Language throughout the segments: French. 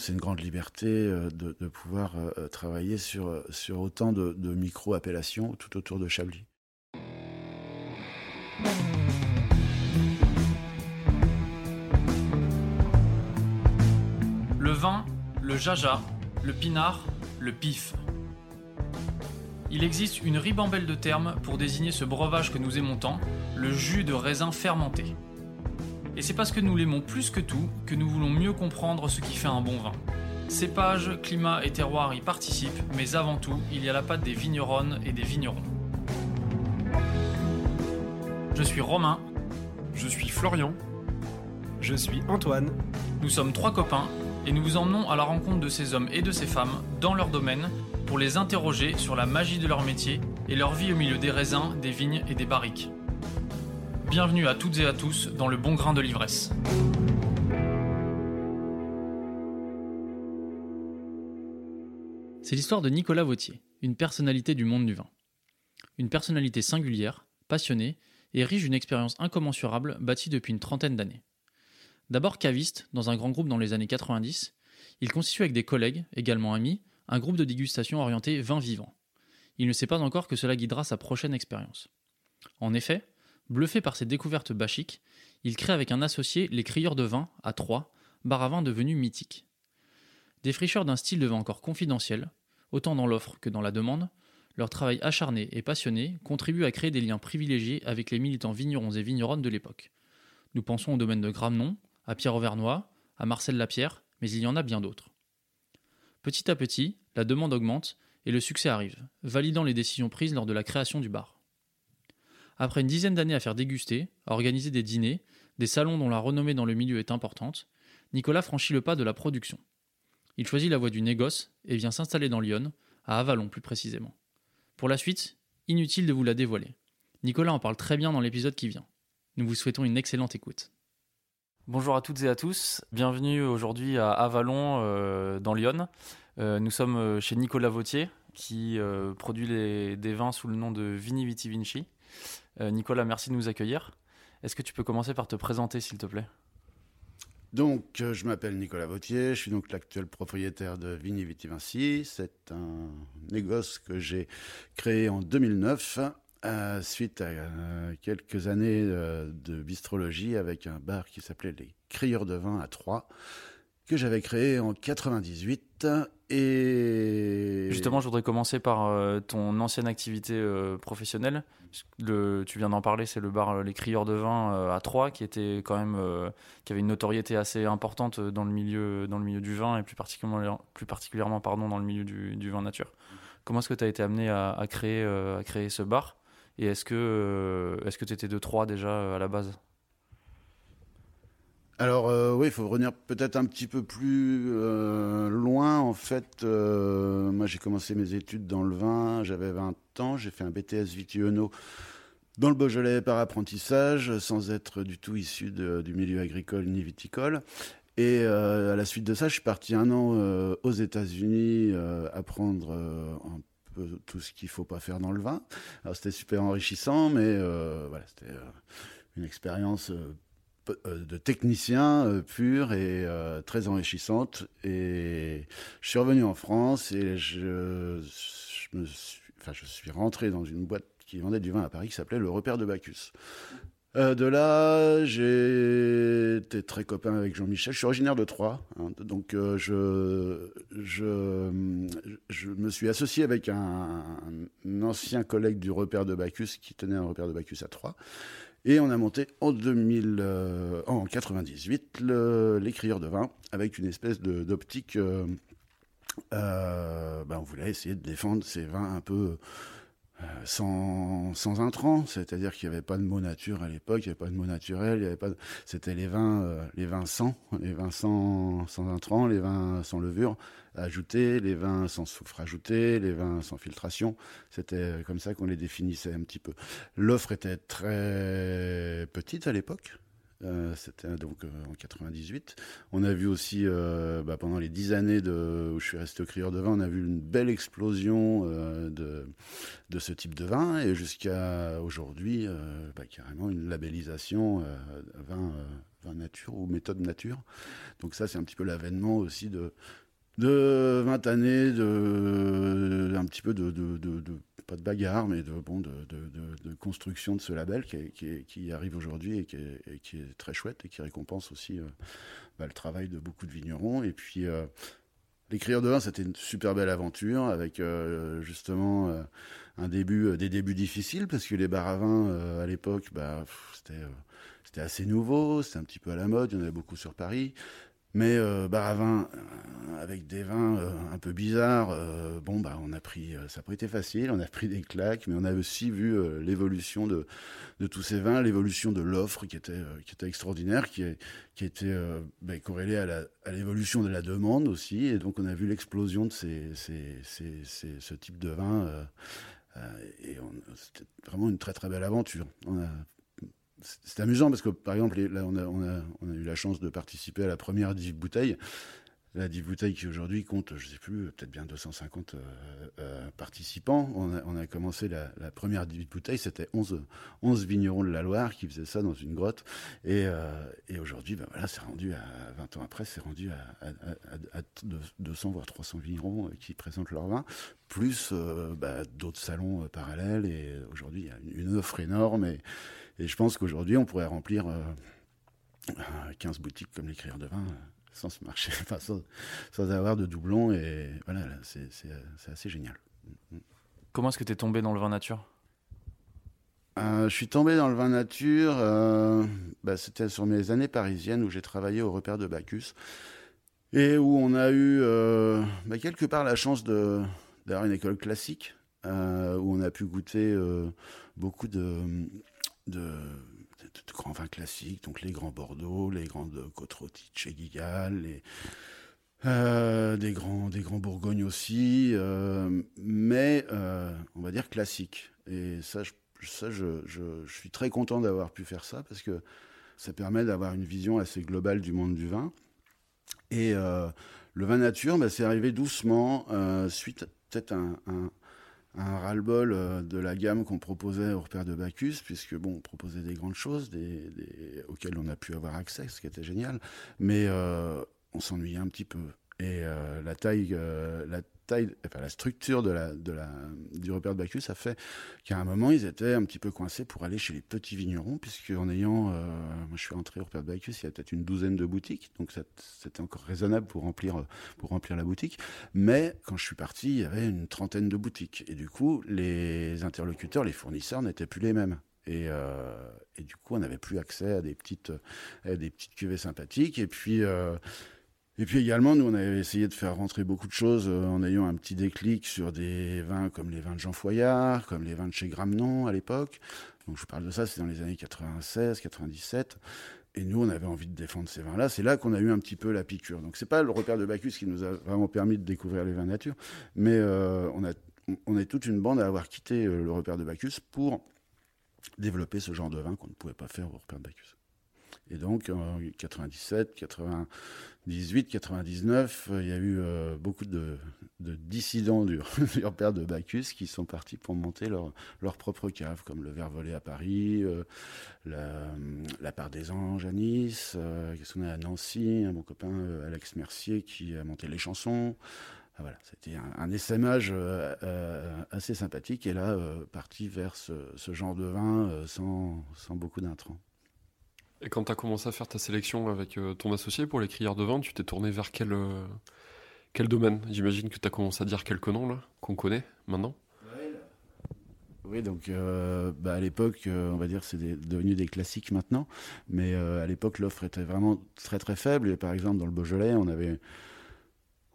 C'est une grande liberté de, pouvoir travailler sur, sur autant de, de micro-appellations tout autour de Chablis. Le vin, le jaja, le pinard, le pif. Il existe une ribambelle de termes pour désigner ce breuvage que nous aimons tant, le jus de raisin fermenté. Et c'est parce que nous l'aimons plus que tout que nous voulons mieux comprendre ce qui fait un bon vin. Cépage, climat et terroir y participent, mais avant tout, il y a la patte des vigneronnes et des vignerons. Je suis Romain. Je suis Florian. Je suis Antoine. Nous sommes trois copains et nous vous emmenons à la rencontre de ces hommes et de ces femmes dans leur domaine pour les interroger sur la magie de leur métier et leur vie au milieu des raisins, des vignes et des barriques. Bienvenue à toutes et à tous dans le bon grain de l'ivresse. C'est l'histoire de Nicolas Vautier, une personnalité du monde du vin. Une personnalité singulière, passionnée et riche d'une expérience incommensurable bâtie depuis une trentaine d'années. D'abord caviste dans un grand groupe dans les années 90, il constitue avec des collègues, également amis, un groupe de dégustation orienté vin vivant. Il ne sait pas encore que cela guidera sa prochaine expérience. En effet, bluffé par ses découvertes bachiques, il crée avec un associé les Crieurs de vin à Troyes, bar à vin devenu mythique. Défricheurs d'un style de vin encore confidentiel, autant dans l'offre que dans la demande, leur travail acharné et passionné contribue à créer des liens privilégiés avec les militants vignerons et vigneronnes de l'époque. Nous pensons au domaine de Gramnon, à Pierre Auvernois, à Marcel Lapierre, mais il y en a bien d'autres. Petit à petit, la demande augmente et le succès arrive, validant les décisions prises lors de la création du bar. Après une dizaine d'années à faire déguster, à organiser des dîners, des salons dont la renommée dans le milieu est importante, Nicolas franchit le pas de la production. Il choisit la voie du négoce et vient s'installer dans Lyon, à Avalon plus précisément. Pour la suite, inutile de vous la dévoiler. Nicolas en parle très bien dans l'épisode qui vient. Nous vous souhaitons une excellente écoute. Bonjour à toutes et à tous, bienvenue aujourd'hui à Avalon euh, dans Lyon. Euh, nous sommes euh, chez Nicolas Vautier qui produit des vins sous le nom de Vini Viti Vinci. Nicolas, merci de nous accueillir. Est-ce que tu peux commencer par te présenter s'il te plaît? Donc, je m'appelle Nicolas Vautier, je suis donc l'actuel propriétaire de Vini Viti Vinci. C'est un négoce que j'ai créé en 2009 euh, suite à euh, quelques années euh, de bistrologie avec un bar qui s'appelait les Crieurs de vin à Troyes que j'avais créé en 98 et justement je voudrais commencer par ton ancienne activité professionnelle. Le, tu viens d'en parler c'est le bar les Crieurs de vin à Troyes qui était quand même qui avait une notoriété assez importante dans le milieu dans le milieu du vin et plus particulièrement plus particulièrement pardon dans le milieu du, vin nature. Comment est-ce que tu as été amené à, créer à créer ce bar? Et est-ce que euh, est-ce que tu étais de 3 déjà euh, à la base? Alors euh, oui, il faut revenir peut-être un petit peu plus loin. En fait, moi j'ai commencé mes études dans le vin, j'avais 20 ans, j'ai fait un BTS Vitiono dans le Beaujolais par apprentissage, sans être du tout issu du milieu agricole ni viticole. Et à la suite de ça, je suis parti un an aux États-Unis apprendre un tout ce qu'il faut pas faire dans le vin. Alors c'était super enrichissant, mais euh, voilà, c'était euh, une expérience euh, de technicien pur et très enrichissante. Et je suis revenu en France et je, je suis, rentré dans une boîte qui vendait du vin à Paris qui s'appelait Le Repère de Bacchus. Euh, de là, j'ai été très copain avec Jean-Michel. Je suis originaire de Troyes, hein, donc euh, je, je, je me suis associé avec un, ancien collègue du repère de Bacchus qui tenait un repère de Bacchus à Troyes. Et on a monté en 2000, euh, en 98, l'écrieur de vin avec une espèce d'optique. Euh, ben on voulait essayer de défendre ces vins un peu euh, sans, sans intrants, c'est-à-dire qu'il n'y avait pas de mot nature à l'époque, il n'y avait pas de mot naturel, il y avait pas, c'était les vins, euh, les vins sans, les vins sans, sans intrants, les vins sans levure ajoutés, les vins sans soufre ajouté, les vins sans filtration. C'était comme ça qu'on les définissait un petit peu. L'offre était très petite à l'époque. Euh, c'était donc euh, en 98. On a vu aussi euh, bah, pendant les dix années où je suis resté au crieur de vin, on a vu une belle explosion de, de ce type de vin et jusqu'à aujourd'hui, bah, carrément une labellisation vin vin nature ou méthode nature. Donc ça, c'est un petit peu l'avènement aussi de, de 20 années, de, un petit peu de, pas de bagarre, mais de, bon, de, construction de ce label qui, arrive aujourd'hui et, qui est très chouette et qui récompense aussi euh, bah, le travail de beaucoup de vignerons. Et puis, euh, l'écrire de vin, c'était une super belle aventure avec euh, justement un début, des débuts difficiles parce que les bars à vin à l'époque, bah, c'était c'était assez nouveau, c'était un petit peu à la mode, il y en avait beaucoup sur Paris. Mais euh, bar à vin, euh, avec des vins euh, un peu bizarres, euh, bon, bah, on a pris, ça n'a pas été facile, on a pris des claques, mais on a aussi vu l'évolution de, tous ces vins, l'évolution de l'offre qui était, extraordinaire, qui, était bah, corrélée à l'évolution de la demande aussi. Et donc, on a vu l'explosion de ce type de vin. c'était vraiment une très très belle aventure. C'est amusant parce que, par exemple, là, on a, on, a, on a, eu la chance de participer à la première 10 bouteilles. La 10 bouteilles qui aujourd'hui compte, je ne sais plus, peut-être bien 250 euh, euh, participants. On a, commencé la, première 10 bouteilles, c'était 11, 11 vignerons de la Loire qui faisaient ça dans une grotte. Et, euh, et aujourd'hui, ben voilà, c'est rendu à 20 ans après, c'est rendu à, à, à, 200 voire 300 vignerons qui présentent leur vin, plus bah, d'autres salons parallèles. Et aujourd'hui, il y a une offre énorme. Et je pense qu'aujourd'hui, on pourrait remplir 15 euh, boutiques comme l'écrire de vin euh, sans se marcher, enfin, sans, sans, avoir de doublons. Et voilà, c'est assez génial. Comment est-ce que tu es tombé dans le vin nature? Euh, je suis tombé dans le vin nature, euh, bah, c'était sur mes années parisiennes où j'ai travaillé au repère de Bacchus et où on a eu euh, bah, quelque part la chance d'avoir une école classique où on a pu goûter beaucoup de, de, de, grands vins classiques, donc les grands Bordeaux, les grandes côtes rôties chez Guigal, les, euh, des grands, des grands Bourgognes aussi, euh, mais euh, on va dire classiques. Et ça, je, ça, je, suis très content d'avoir pu faire ça parce que ça permet d'avoir une vision assez globale du monde du vin. Et le vin nature, bah, c'est arrivé doucement, suite peut-être un, un, un ras-le-bol euh, de la gamme qu'on proposait au repère de Bacchus, puisque bon, on proposait des grandes choses, auxquelles on a pu avoir accès, ce qui était génial, mais euh, on s'ennuyait un petit peu. Et euh, la taille, la structure du repère de Bacchus a fait qu'à un moment ils étaient un petit peu coincés pour aller chez les petits vignerons, puisque en ayant, euh, moi je suis rentré au repère de Bacchus, il y a peut-être une douzaine de boutiques, donc c'était encore raisonnable pour remplir, pour remplir la boutique. Mais quand je suis parti, il y avait une trentaine de boutiques, et du coup les interlocuteurs, les fournisseurs n'étaient plus les mêmes. Et, euh, du coup, on n'avait plus accès à des petites, à des petites cuvées sympathiques. Et puis, euh, et puis également, nous, on avait essayé de faire rentrer beaucoup de choses euh, en ayant un petit déclic sur des vins comme les vins de Jean Foyard, comme les vins de chez Gramnon à l'époque. Donc je parle de ça, c'est dans les années 96, 97. Et nous, on avait envie de défendre ces vins-là. C'est là, qu'on a eu un petit peu la piqûre. Donc c'est pas le repère de Bacchus qui nous a vraiment permis de découvrir les vins nature, mais euh, on, a, on est toute une bande à avoir quitté euh, le repère de Bacchus pour développer ce genre de vin qu'on ne pouvait pas faire au repère de Bacchus. Et donc, en 97, 98, 99, il y a eu euh, beaucoup de, de, dissidents du, repère de Bacchus qui sont partis pour monter leur, propre cave, comme le Verre Volé à Paris, euh, la, la, Part des Anges à Nice, euh, qu'est-ce qu'on a à Nancy, un bon copain euh, Alex Mercier qui a monté les chansons. Ah, voilà, c'était un, un essaimage euh, euh, assez sympathique et là, parti vers ce, ce, genre de vin sans, sans beaucoup d'intrants. Et quand tu as commencé à faire ta sélection avec euh, ton associé pour les crieurs de vin, tu t'es tourné vers quel, euh, quel domaine? J'imagine que tu as commencé à dire quelques noms qu'on connaît maintenant. Oui, donc euh, bah à l'époque, on va dire, c'est devenu des classiques maintenant, mais à l'époque, l'offre était vraiment très très faible. Et par exemple, dans le Beaujolais, on avait,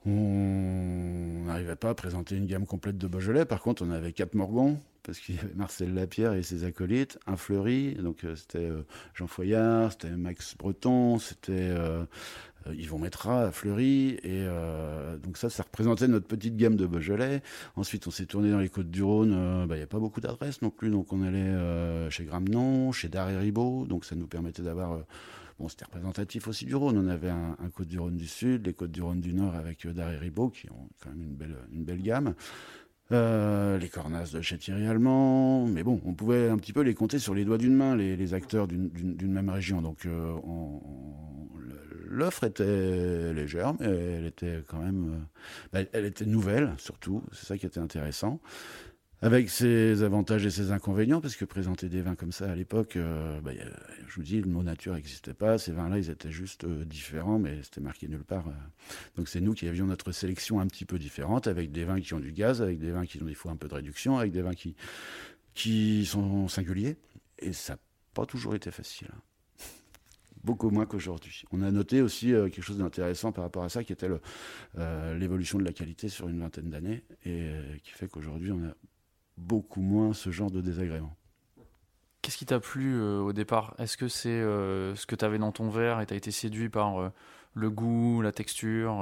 on n'arrivait pas à présenter une gamme complète de Beaujolais. Par contre, on avait Cap Morgon, parce qu'il y avait Marcel Lapierre et ses acolytes, un Fleury, donc euh, c'était euh, Jean Foyard, c'était Max Breton, c'était euh, Yvon Mettra à Fleury, et donc ça, ça représentait notre petite gamme de Beaujolais. Ensuite, on s'est tourné dans les Côtes-du-Rhône, il bah, n'y a pas beaucoup d'adresses non plus, donc on allait chez Gramnon, chez Daré Ribot, donc ça nous permettait d'avoir... C'était représentatif aussi du Rhône. On avait un, un Côte du Rhône du Sud, les Côtes du Rhône du Nord avec Daré Ribot, qui ont quand même une belle, une belle gamme. Euh, les cornasses de chez Thierry Allemand, mais bon, on pouvait un petit peu les compter sur les doigts d'une main, les, acteurs d'une même région. Donc euh, l'offre était légère, mais elle était quand même, euh, bah, elle était nouvelle surtout. C'est ça qui était intéressant avec ses avantages et ses inconvénients, parce que présenter des vins comme ça à l'époque, euh, bah, je vous dis, le mot nature n'existait pas. Ces vins-là, ils étaient juste euh, différents, mais c'était marqué nulle part. Euh. Donc c'est nous qui avions notre sélection un petit peu différente, avec des vins qui ont du gaz, avec des vins qui ont des fois un peu de réduction, avec des vins qui, qui sont singuliers. Et ça n'a pas toujours été facile. Hein. Beaucoup moins qu'aujourd'hui. On a noté aussi quelque chose d'intéressant par rapport à ça, qui était l'évolution de la qualité sur une vingtaine d'années, et qui fait qu'aujourd'hui, on a beaucoup moins ce genre de désagréments. Qu'est-ce qui t'a plu euh, au départ? Est-ce que c'est euh, ce que tu avais dans ton verre et tu as été séduit par euh, le goût, la texture,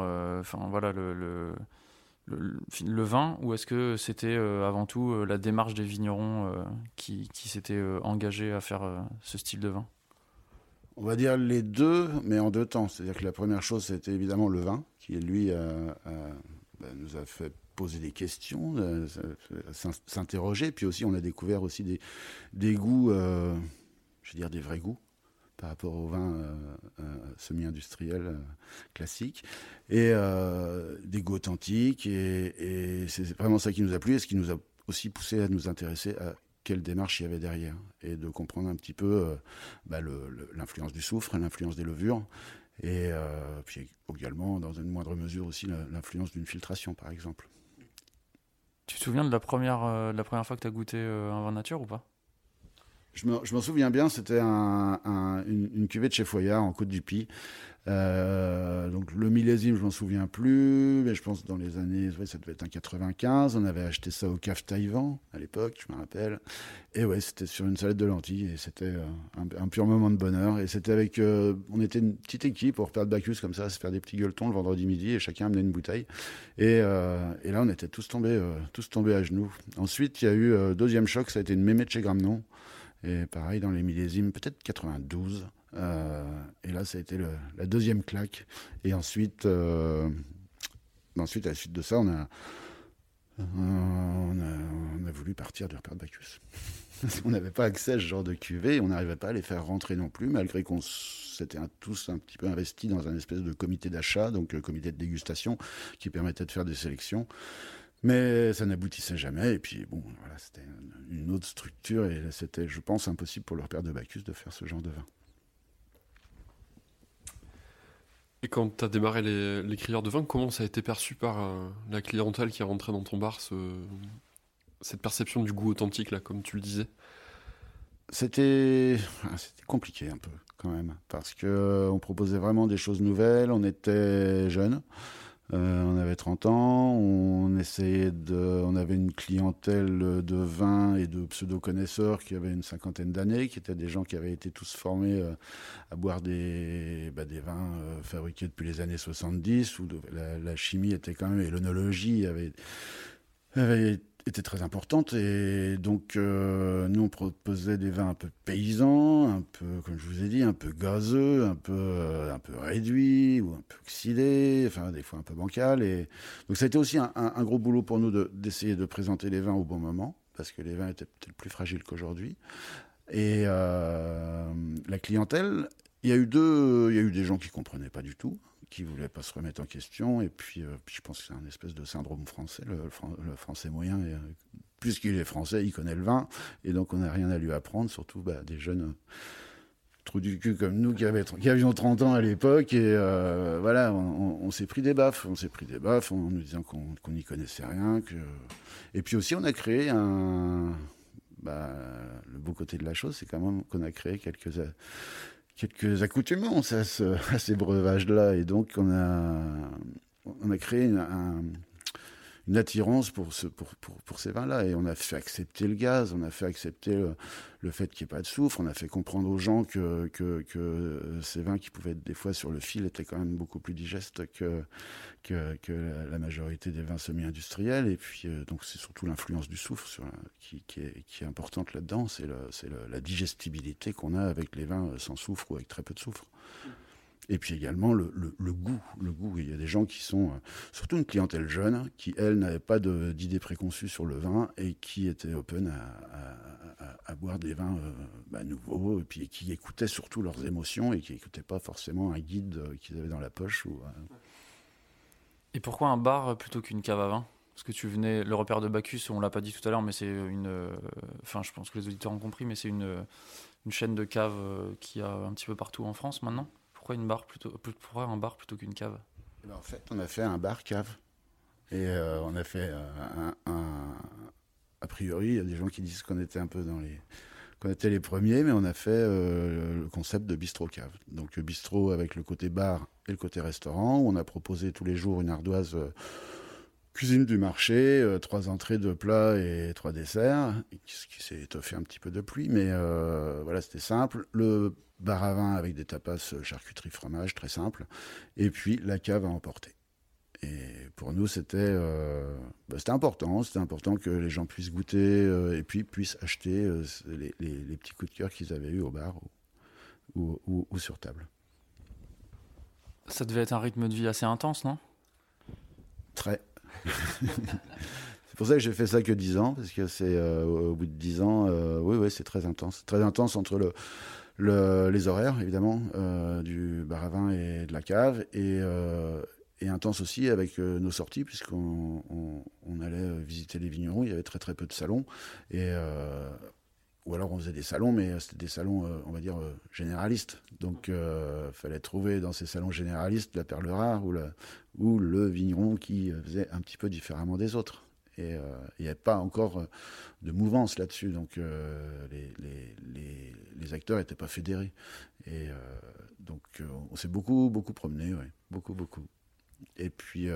enfin voilà le, le, le, vin? Ou est-ce que c'était avant tout la démarche des vignerons qui, qui s'étaient engagés à faire ce style de vin? On va dire les deux, mais en deux temps. C'est-à-dire que la première chose, c'était évidemment le vin, qui lui bah, nous a fait poser des questions, euh, s'interroger. Puis aussi, on a découvert aussi des, goûts, euh, je veux dire des vrais goûts par rapport au vin euh, semi-industriel classique, et des goûts authentiques. Et, c'est vraiment ça qui nous a plu et ce qui nous a aussi poussé à nous intéresser à quelle démarche il y avait derrière et de comprendre un petit peu bah, l'influence du soufre, l'influence des levures et puis également, dans une moindre mesure aussi, l'influence d'une filtration, par exemple. Tu te souviens de la première, euh, la première fois que tu as goûté euh, un vin nature ou pas? Je m'en souviens bien, c'était un, une, cuvée de chez Foyard en Côte du Py. Euh, donc le millésime, je m'en souviens plus, mais je pense dans les années, ça devait être un 95. On avait acheté ça au CAF Taïwan à l'époque, je me rappelle. Et ouais, c'était sur une salade de lentilles et c'était euh, un, pur moment de bonheur. Et c'était avec, euh, on était une petite équipe pour faire de Bacchus comme ça, se faire des petits gueuletons le vendredi midi et chacun amenait une bouteille. Et, et là, on était tous tombés, tous tombés à genoux. Ensuite, il y a eu deuxième choc, ça a été une mémé de chez Gramnon. Et pareil, dans les millésimes, peut-être 92. Euh, et là, ça a été la deuxième claque. Et ensuite, euh, ensuite, à la suite de ça, on a, on a, voulu partir du repère de Bacchus. on n'avait pas accès à ce genre de cuvée, on n'arrivait pas à les faire rentrer non plus, malgré qu'on s'était tous un petit peu investis dans un espèce de comité d'achat, donc le comité de dégustation, qui permettait de faire des sélections. Mais ça n'aboutissait jamais. Et puis, bon, voilà, c'était une autre structure. Et c'était, je pense, impossible pour leur père de Bacchus de faire ce genre de vin. Et quand tu as démarré les, les, crieurs de vin, comment ça a été perçu par euh, la clientèle qui est rentrée dans ton bar, cette perception du goût authentique, là, comme tu le disais? C'était ah, compliqué un peu, quand même. Parce qu'on proposait vraiment des choses nouvelles. On était jeunes. Euh, on avait 30 ans, on essayait de, on avait une clientèle de vin et de pseudo-connaisseurs qui avaient une cinquantaine d'années, qui étaient des gens qui avaient été tous formés euh, à boire des, bah, vins euh, fabriqués depuis les années 70, où la, chimie était quand même, et l'onologie avait, avait était très importante et donc euh, nous on proposait des vins un peu paysans, un peu comme je vous ai dit, un peu gazeux, un peu euh, un peu réduits ou un peu oxydés, enfin des fois un peu bancal et donc ça a été aussi un, gros boulot pour nous d'essayer de, présenter les vins au bon moment parce que les vins étaient peut-être plus fragiles qu'aujourd'hui et euh, la clientèle, il y a eu deux, il y a eu des gens qui comprenaient pas du tout qui voulait pas se remettre en question. Et puis, euh, je pense que c'est un espèce de syndrome français. Le, français moyen, euh, puisqu'il est français, il connaît le vin. Et donc, on n'a rien à lui apprendre, surtout bah, des jeunes euh, trous du cul comme nous qui, avions 30 ans à l'époque. Et voilà, on, s'est pris des baffes. On s'est pris des baffes en nous disant qu'on n'y connaissait rien. Que... Et puis aussi, on a créé un. Bah, le beau côté de la chose, c'est quand même qu'on a créé quelques quelques accoutumances à, ces breuvages-là. Et donc, on a, on a créé un, une attirance pour, pour, pour, ces vins-là. Et on a fait accepter le gaz, on a fait accepter le, fait qu'il n'y ait pas de soufre, on a fait comprendre aux gens que, que, ces vins qui pouvaient être des fois sur le fil étaient quand même beaucoup plus digestes que, que, la majorité des vins semi-industriels. Et puis, euh, donc, c'est surtout l'influence du soufre qui, qui est importante là-dedans. C'est la digestibilité qu'on a avec les vins sans soufre ou avec très peu de soufre. Et puis également le, goût, le goût. Il y a des gens qui sont, surtout une clientèle jeune, qui elle n'avait pas d'idées préconçues sur le vin et qui était open à, boire des vins bah, nouveaux et puis qui écoutaient surtout leurs émotions et qui n'écoutaient pas forcément un guide qu'ils avaient dans la poche. Et pourquoi un bar plutôt qu'une cave à vin? Parce que tu venais, le repère de Bacchus, on l'a pas dit tout à l'heure, mais c'est une. Enfin, je pense que les auditeurs ont compris, mais c'est une, une chaîne de caves euh, qui a un petit peu partout en France maintenant? Pourquoi, une plutôt, pourquoi un bar plutôt qu'une cave? Eh ben, En fait, on a fait un bar-cave. Et euh, on a fait euh, un, A priori, il y a des gens qui disent qu'on était un peu dans les. qu'on était les premiers, mais on a fait le concept de bistrot-cave. Donc, bistrot avec le côté bar et le côté restaurant, où on a proposé tous les jours une ardoise cuisine du marché, euh, trois entrées, deux plats et trois desserts, ce qui s'est étoffé un petit peu de pluie, mais euh, voilà, c'était simple. Le bar à vin avec des tapas, euh, charcuterie, fromage, très simple. Et puis la cave à emporter. Et pour nous, c'était bah, important. C'était important que les gens puissent goûter et puis puissent acheter les, petits coups de cœur qu'ils avaient eu au bar ou, ou sur table. Ça devait être un rythme de vie assez intense, non? Très. c'est pour ça que j'ai fait ça que 10 ans, parce que c'est euh, au bout de 10 ans, euh, oui, oui, c'est très intense. Très intense entre le, les horaires, évidemment, euh, du bar à vin et de la cave, et, et intense aussi avec nos sorties, puisqu'on on, allait visiter les vignerons, il y avait très très peu de salons, et ou alors on faisait des salons, mais c'était des salons, on va dire, généralistes. Donc il fallait trouver dans ces salons généralistes la perle rare ou, le vigneron qui faisait un petit peu différemment des autres. Et euh, il n'y avait pas encore euh, de mouvance là-dessus, donc euh, les, acteurs n'étaient pas fédérés. Et donc on s'est beaucoup, beaucoup promené, ouais, beaucoup, beaucoup. Et puis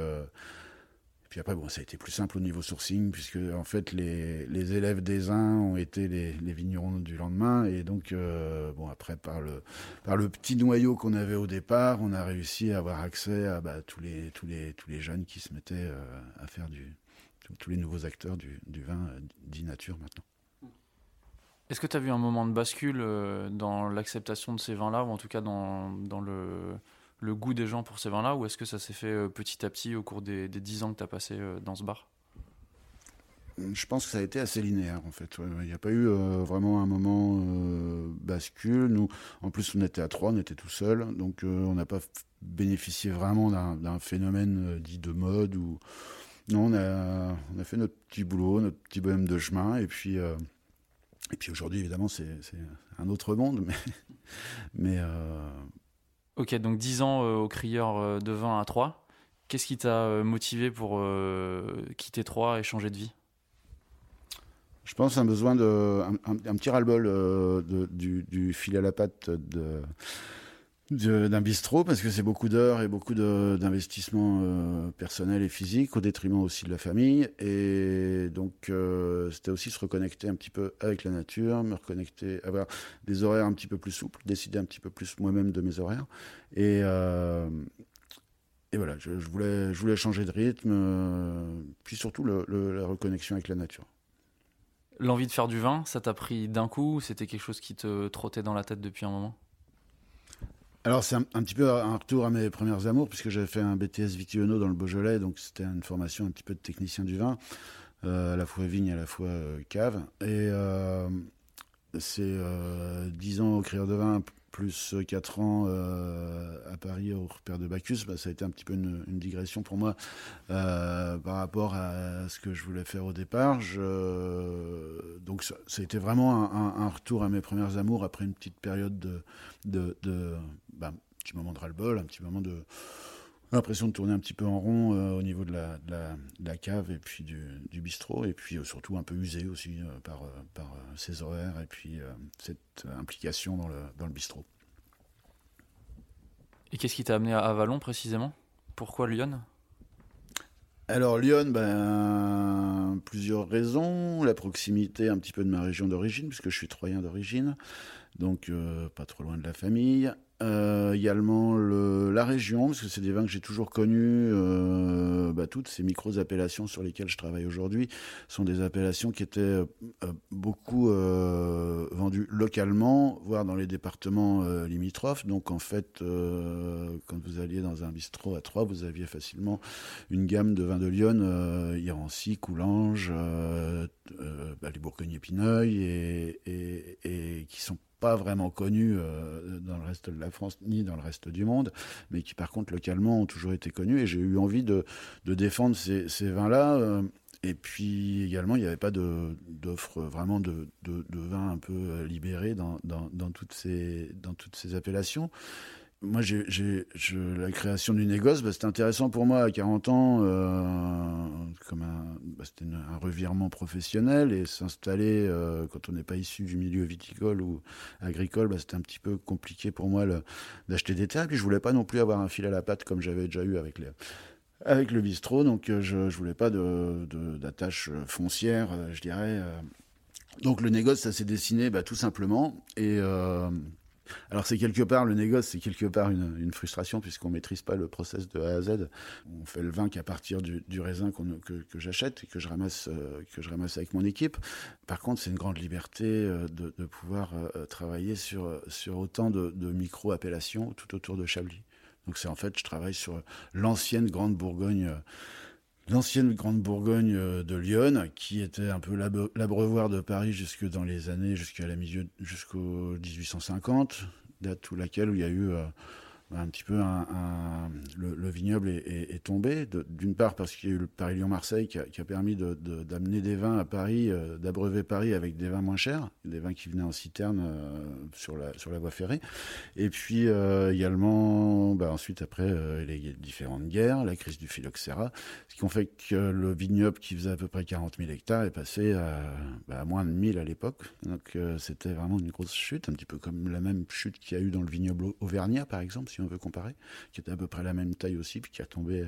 puis après, bon, ça a été plus simple au niveau sourcing, puisque en fait, les, les élèves des uns ont été les, vignerons du lendemain. Et donc, euh, bon, après, par le, par le petit noyau qu'on avait au départ, on a réussi à avoir accès à bah, tous, les, tous, les, tous les jeunes qui se mettaient euh, à faire du. tous les nouveaux acteurs du, vin euh, dit nature maintenant. Est-ce que tu as vu un moment de bascule dans l'acceptation de ces vins-là, ou en tout cas dans, dans le le goût des gens pour ces vins-là ou est-ce que ça s'est fait euh, petit à petit au cours des, dix ans que tu as passé euh, dans ce bar? Je pense que ça a été assez linéaire en fait. Il n'y a pas eu euh, vraiment un moment bascule. Nous, en plus, on était à trois, on était tout seul, donc on n'a pas bénéficié vraiment d'un phénomène dit de mode ou non, on a, on a fait notre petit boulot, notre petit bonhomme de chemin, et puis et puis aujourd'hui, évidemment, c'est un autre monde, mais mais Ok, donc 10 ans euh, au crieur euh, de vin à 3. Qu'est-ce qui t'a euh, motivé pour quitter 3 et changer de vie? Je pense un besoin de. un, petit ras-le-bol du, du, fil à la patte de d'un bistrot parce que c'est beaucoup d'heures et beaucoup d'investissements euh, personnels et physiques au détriment aussi de la famille. Et donc euh, c'était aussi se reconnecter un petit peu avec la nature, me reconnecter, avoir des horaires un petit peu plus souples, décider un petit peu plus moi-même de mes horaires. Et euh, et voilà, je, voulais je voulais changer de rythme, puis surtout la reconnexion avec la nature. L'envie de faire du vin, ça t'a pris d'un coup C'était quelque chose qui te trottait dans la tête depuis un moment? Alors c'est un, petit peu un retour à mes premières amours, puisque j'avais fait un BTS Vitiono dans le Beaujolais, donc c'était une formation un petit peu de technicien du vin, euh, à la fois vigne, à la fois euh, cave. Et euh, c'est 10 ans au crieur de vin, plus 4 ans à Paris au repère de Bacchus, bah, ça a été un petit peu une, digression pour moi par rapport à ce que je voulais faire au départ. donc ça, a été vraiment un, retour à mes premières amours après une petite période de, bah, un petit moment de ras-le-bol, un petit moment de l'impression de tourner un petit peu en rond euh, au niveau de la, de, la, cave et puis du, du bistrot, et puis euh, surtout un peu usé aussi euh, par, par ses horaires et puis cette implication dans le, dans le bistrot. Et qu'est-ce qui t'a amené à Avalon précisément? Pourquoi Lyon? Alors Lyon, ben, plusieurs raisons. La proximité un petit peu de ma région d'origine, puisque je suis troyen d'origine, donc pas trop loin de la famille. Euh, également le, la région, parce que c'est des vins que j'ai toujours connus, euh, bah, toutes ces micro-appellations sur lesquelles je travaille aujourd'hui sont des appellations qui étaient euh, beaucoup vendues localement, voire dans les départements limitrophes. Donc en fait, quand vous alliez dans un bistrot à Troyes, vous aviez facilement une gamme de vins de Lyon, Irancy, Coulanges, bah, les Bourgogne Épineuil, et, et, et qui sont pas vraiment connus euh, dans le reste de la France ni dans le reste du monde, mais qui par contre localement ont toujours été connus. Et j'ai eu envie de, de défendre ces, ces vins-là. Euh, et puis également, il n'y avait pas d'offre vraiment de, de, de, vins un peu euh, libérés dans, dans, dans, toutes ces, dans toutes ces appellations moi, la création du négoce, bah, c'était intéressant pour moi à 40 ans, euh, bah, c'était un revirement professionnel et s'installer euh, quand on n'est pas issu du milieu viticole ou agricole, bah, c'était un petit peu compliqué pour moi d'acheter des terres. Et puis je voulais pas non plus avoir un fil à la patte comme j'avais déjà eu avec le bistrot, donc euh, je, je voulais pas d'attache foncière, je dirais. Donc le négoce, ça s'est dessiné tout simplement et alors c'est quelque part, le négoce, c'est quelque part une, frustration puisqu'on maîtrise pas le process de A à Z. On fait le vin qu'à partir du, raisin que, j'achète et que je, ramasse, euh, que je ramasse avec mon équipe. Par contre, c'est une grande liberté euh, de, pouvoir euh, travailler sur, sur autant de, micro-appellations tout autour de Chablis. Donc c'est en fait, je travaille sur l'ancienne Grande Bourgogne l'ancienne Grande Bourgogne euh, de Lyon, qui était un peu l'abreuvoir de Paris jusque dans les années, jusqu'à la milieu, jusqu'au 1850, date où laquelle où il y a eu euh, un petit peu le, vignoble est, tombé. D'une part parce qu'il y a eu le Paris-Lyon-Marseille qui, qui, a permis d'amener de, des vins à Paris, euh, d'abreuver Paris avec des vins moins chers, des vins qui venaient en citerne euh, sur, la, voie ferrée. Et puis euh, également, bah, ensuite après les différentes guerres, la crise du phylloxéra, ce qui ont fait que le vignoble qui faisait à peu près 40 000 hectares est passé à, bah, moins de 1000 à l'époque. Donc c'était vraiment une grosse chute, un petit peu comme la même chute qu'il y a eu dans le vignoble auvergnat par exemple si on veut comparer, qui était à peu près la même taille aussi, puis qui a tombé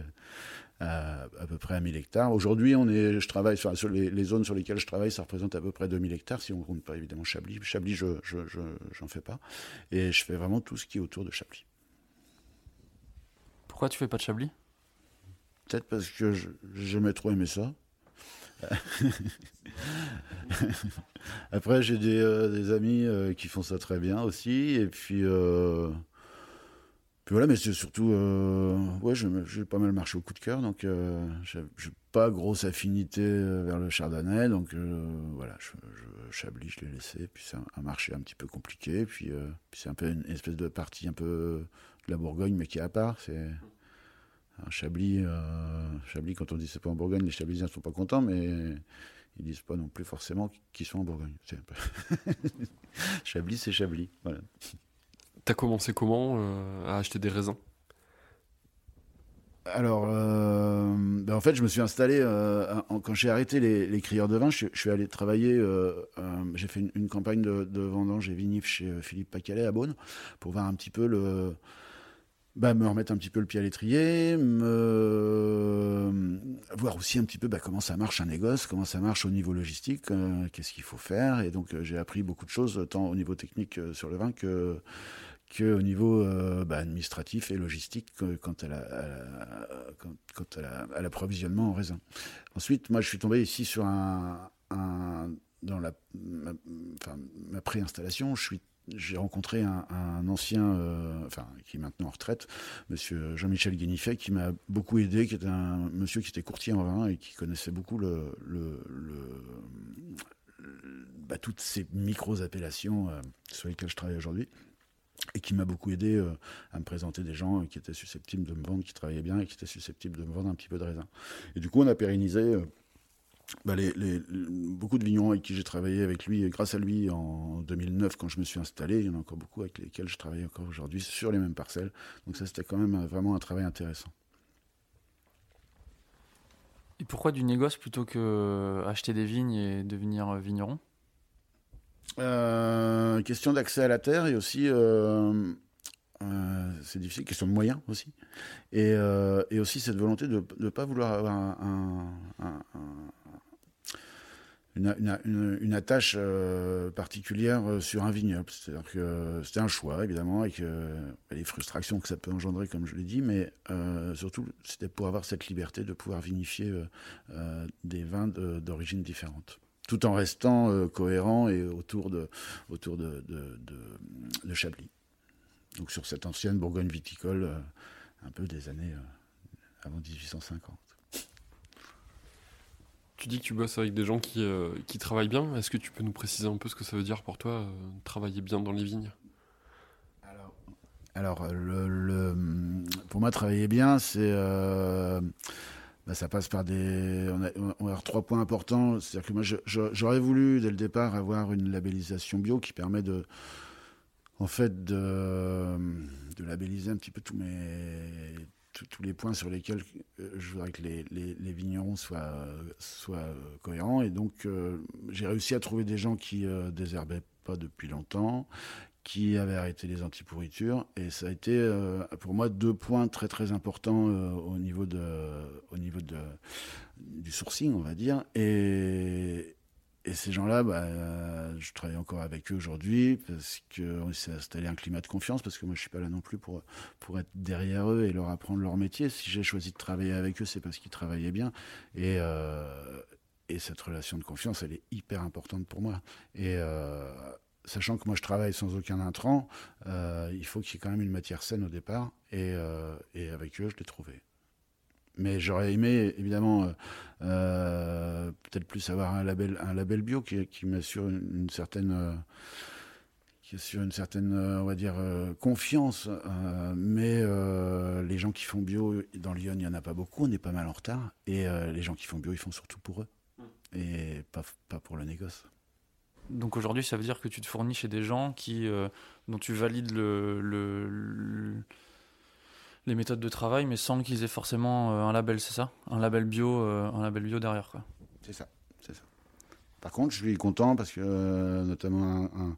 à, à peu près à 1000 hectares. Aujourd'hui, on est, je travaille sur, les, zones sur lesquelles je travaille, ça représente à peu près 2000 hectares, si on ne compte pas évidemment Chablis. Chablis, je n'en fais pas. Et je fais vraiment tout ce qui est autour de Chablis. Pourquoi tu fais pas de Chablis? Peut-être parce que j'ai jamais trop aimé ça. Après, j'ai des, euh, amis euh, qui font ça très bien aussi. Et puis, euh, voilà, mais c'est surtout, euh, ouais, j'ai pas mal marché au coup de cœur, donc euh, j'ai pas grosse affinité euh, vers le chardonnay, donc voilà, je, Chablis, je l'ai laissé, puis c'est un, marché un petit peu compliqué, puis, c'est un peu une espèce de partie un peu de la Bourgogne, mais qui est à part, c'est un Chablis, Chablis, quand on dit c'est pas en Bourgogne, les Chablisiens sont pas contents, mais ils disent pas non plus forcément qu'ils sont en Bourgogne. Chablis, c'est Chablis. T'as commencé comment euh, à acheter des raisins? Alors, euh, ben en fait, je me suis installé euh, quand j'ai arrêté les, crieurs de vin. Je, suis allé travailler. j'ai fait une, campagne de, vendange et vinif chez Philippe Pacalet à Beaune pour voir un petit peu le, bah, me remettre un petit peu le pied à l'étrier, me voir aussi un petit peu bah, comment ça marche un négoce, comment ça marche au niveau logistique, qu'est-ce qu'il faut faire. Et donc, j'ai appris beaucoup de choses, tant au niveau technique sur le vin que qu'au niveau euh, bah, administratif et logistique quant à l'approvisionnement en raisin. Ensuite, moi, je suis tombé ici sur un, dans la, ma, ma préinstallation, je j'ai rencontré un, ancien, euh, enfin, qui est maintenant en retraite, monsieur Jean-Michel Guénifet, qui m'a beaucoup aidé, qui était un monsieur qui était courtier en vin et qui connaissait beaucoup le, bah, toutes ces micro-appellations euh, sur lesquelles je travaille aujourd'hui et qui m'a beaucoup aidé euh, à me présenter des gens qui étaient susceptibles de me vendre, qui travaillaient bien et qui étaient susceptibles de me vendre un petit peu de raisin. Et du coup, on a pérennisé euh, bah, beaucoup de vignerons avec qui j'ai travaillé avec lui, grâce à lui en 2009 quand je me suis installé, il y en a encore beaucoup avec lesquels je travaille encore aujourd'hui sur les mêmes parcelles. Donc ça, c'était quand même euh, vraiment un travail intéressant. Et pourquoi du négoce plutôt que acheter des vignes et devenir vigneron? Euh, question d'accès à la terre et aussi, euh, euh, c'est difficile, question de moyens aussi. Et, et aussi cette volonté de ne pas vouloir avoir un, une, attache euh, particulière sur un vignoble. C'est-à-dire que c'était un choix, évidemment, avec les frustrations que ça peut engendrer, comme je l'ai dit, mais surtout, c'était pour avoir cette liberté de pouvoir vinifier des vins d'origine différente, tout en restant cohérent et autour de, autour de, de, Chablis. Donc sur cette ancienne Bourgogne viticole, un peu des années avant 1850. Tu dis que tu bosses avec des gens qui, euh, qui travaillent bien. Est-ce que tu peux nous préciser un peu ce que ça veut dire pour toi, euh, travailler bien dans les vignes? Alors, le, pour moi, travailler bien, c'est. Euh, bah, ça passe par des. On a, on trois points importants. C'est-à-dire que moi, j'aurais voulu, dès le départ, avoir une labellisation bio qui permet de. En fait, de, de labelliser un petit peu tous mes tous les points sur lesquels euh, je voudrais que les, vignerons soient, soient euh, cohérents. Et donc, euh, j'ai réussi à trouver des gens qui ne désherbaient pas depuis longtemps, qui avaient arrêté les antipourritures. Et ça a été, pour moi, deux points très, très importants au niveau, de, au niveau de, du sourcing, on va dire. Et, et ces gens-là, bah, je travaille encore avec eux aujourd'hui parce qu'on s'est installé un climat de confiance, parce que moi je suis pas là non plus pour, pour être derrière eux et leur apprendre leur métier. Si j'ai choisi de travailler avec eux, c'est parce qu'ils travaillaient bien. Et, euh, et cette relation de confiance, elle est hyper importante pour moi. Et euh, sachant que moi je travaille sans aucun intrant, euh, il faut qu'il y ait quand même une matière saine au départ. Et, et avec eux, je l'ai trouvé. Mais j'aurais aimé, évidemment, euh, euh, peut-être plus avoir un label, un label bio qui, qui m'assure une, certaine, euh, qui assure une certaine, on va dire, confiance. mais les gens qui font bio dans Lyon, il n'y en a pas beaucoup. On est pas mal en retard. Et les gens qui font bio, ils font surtout pour eux et pas, pas pour le négoce. Donc aujourd'hui, ça veut dire que tu te fournis chez des gens qui, dont tu valides le, le les méthodes de travail, mais sans qu'ils aient forcément euh, un label, c'est ça? Un label bio, euh, un label bio derrière, quoi. C'est ça, c'est ça. Par contre, je suis content parce que euh, notamment un,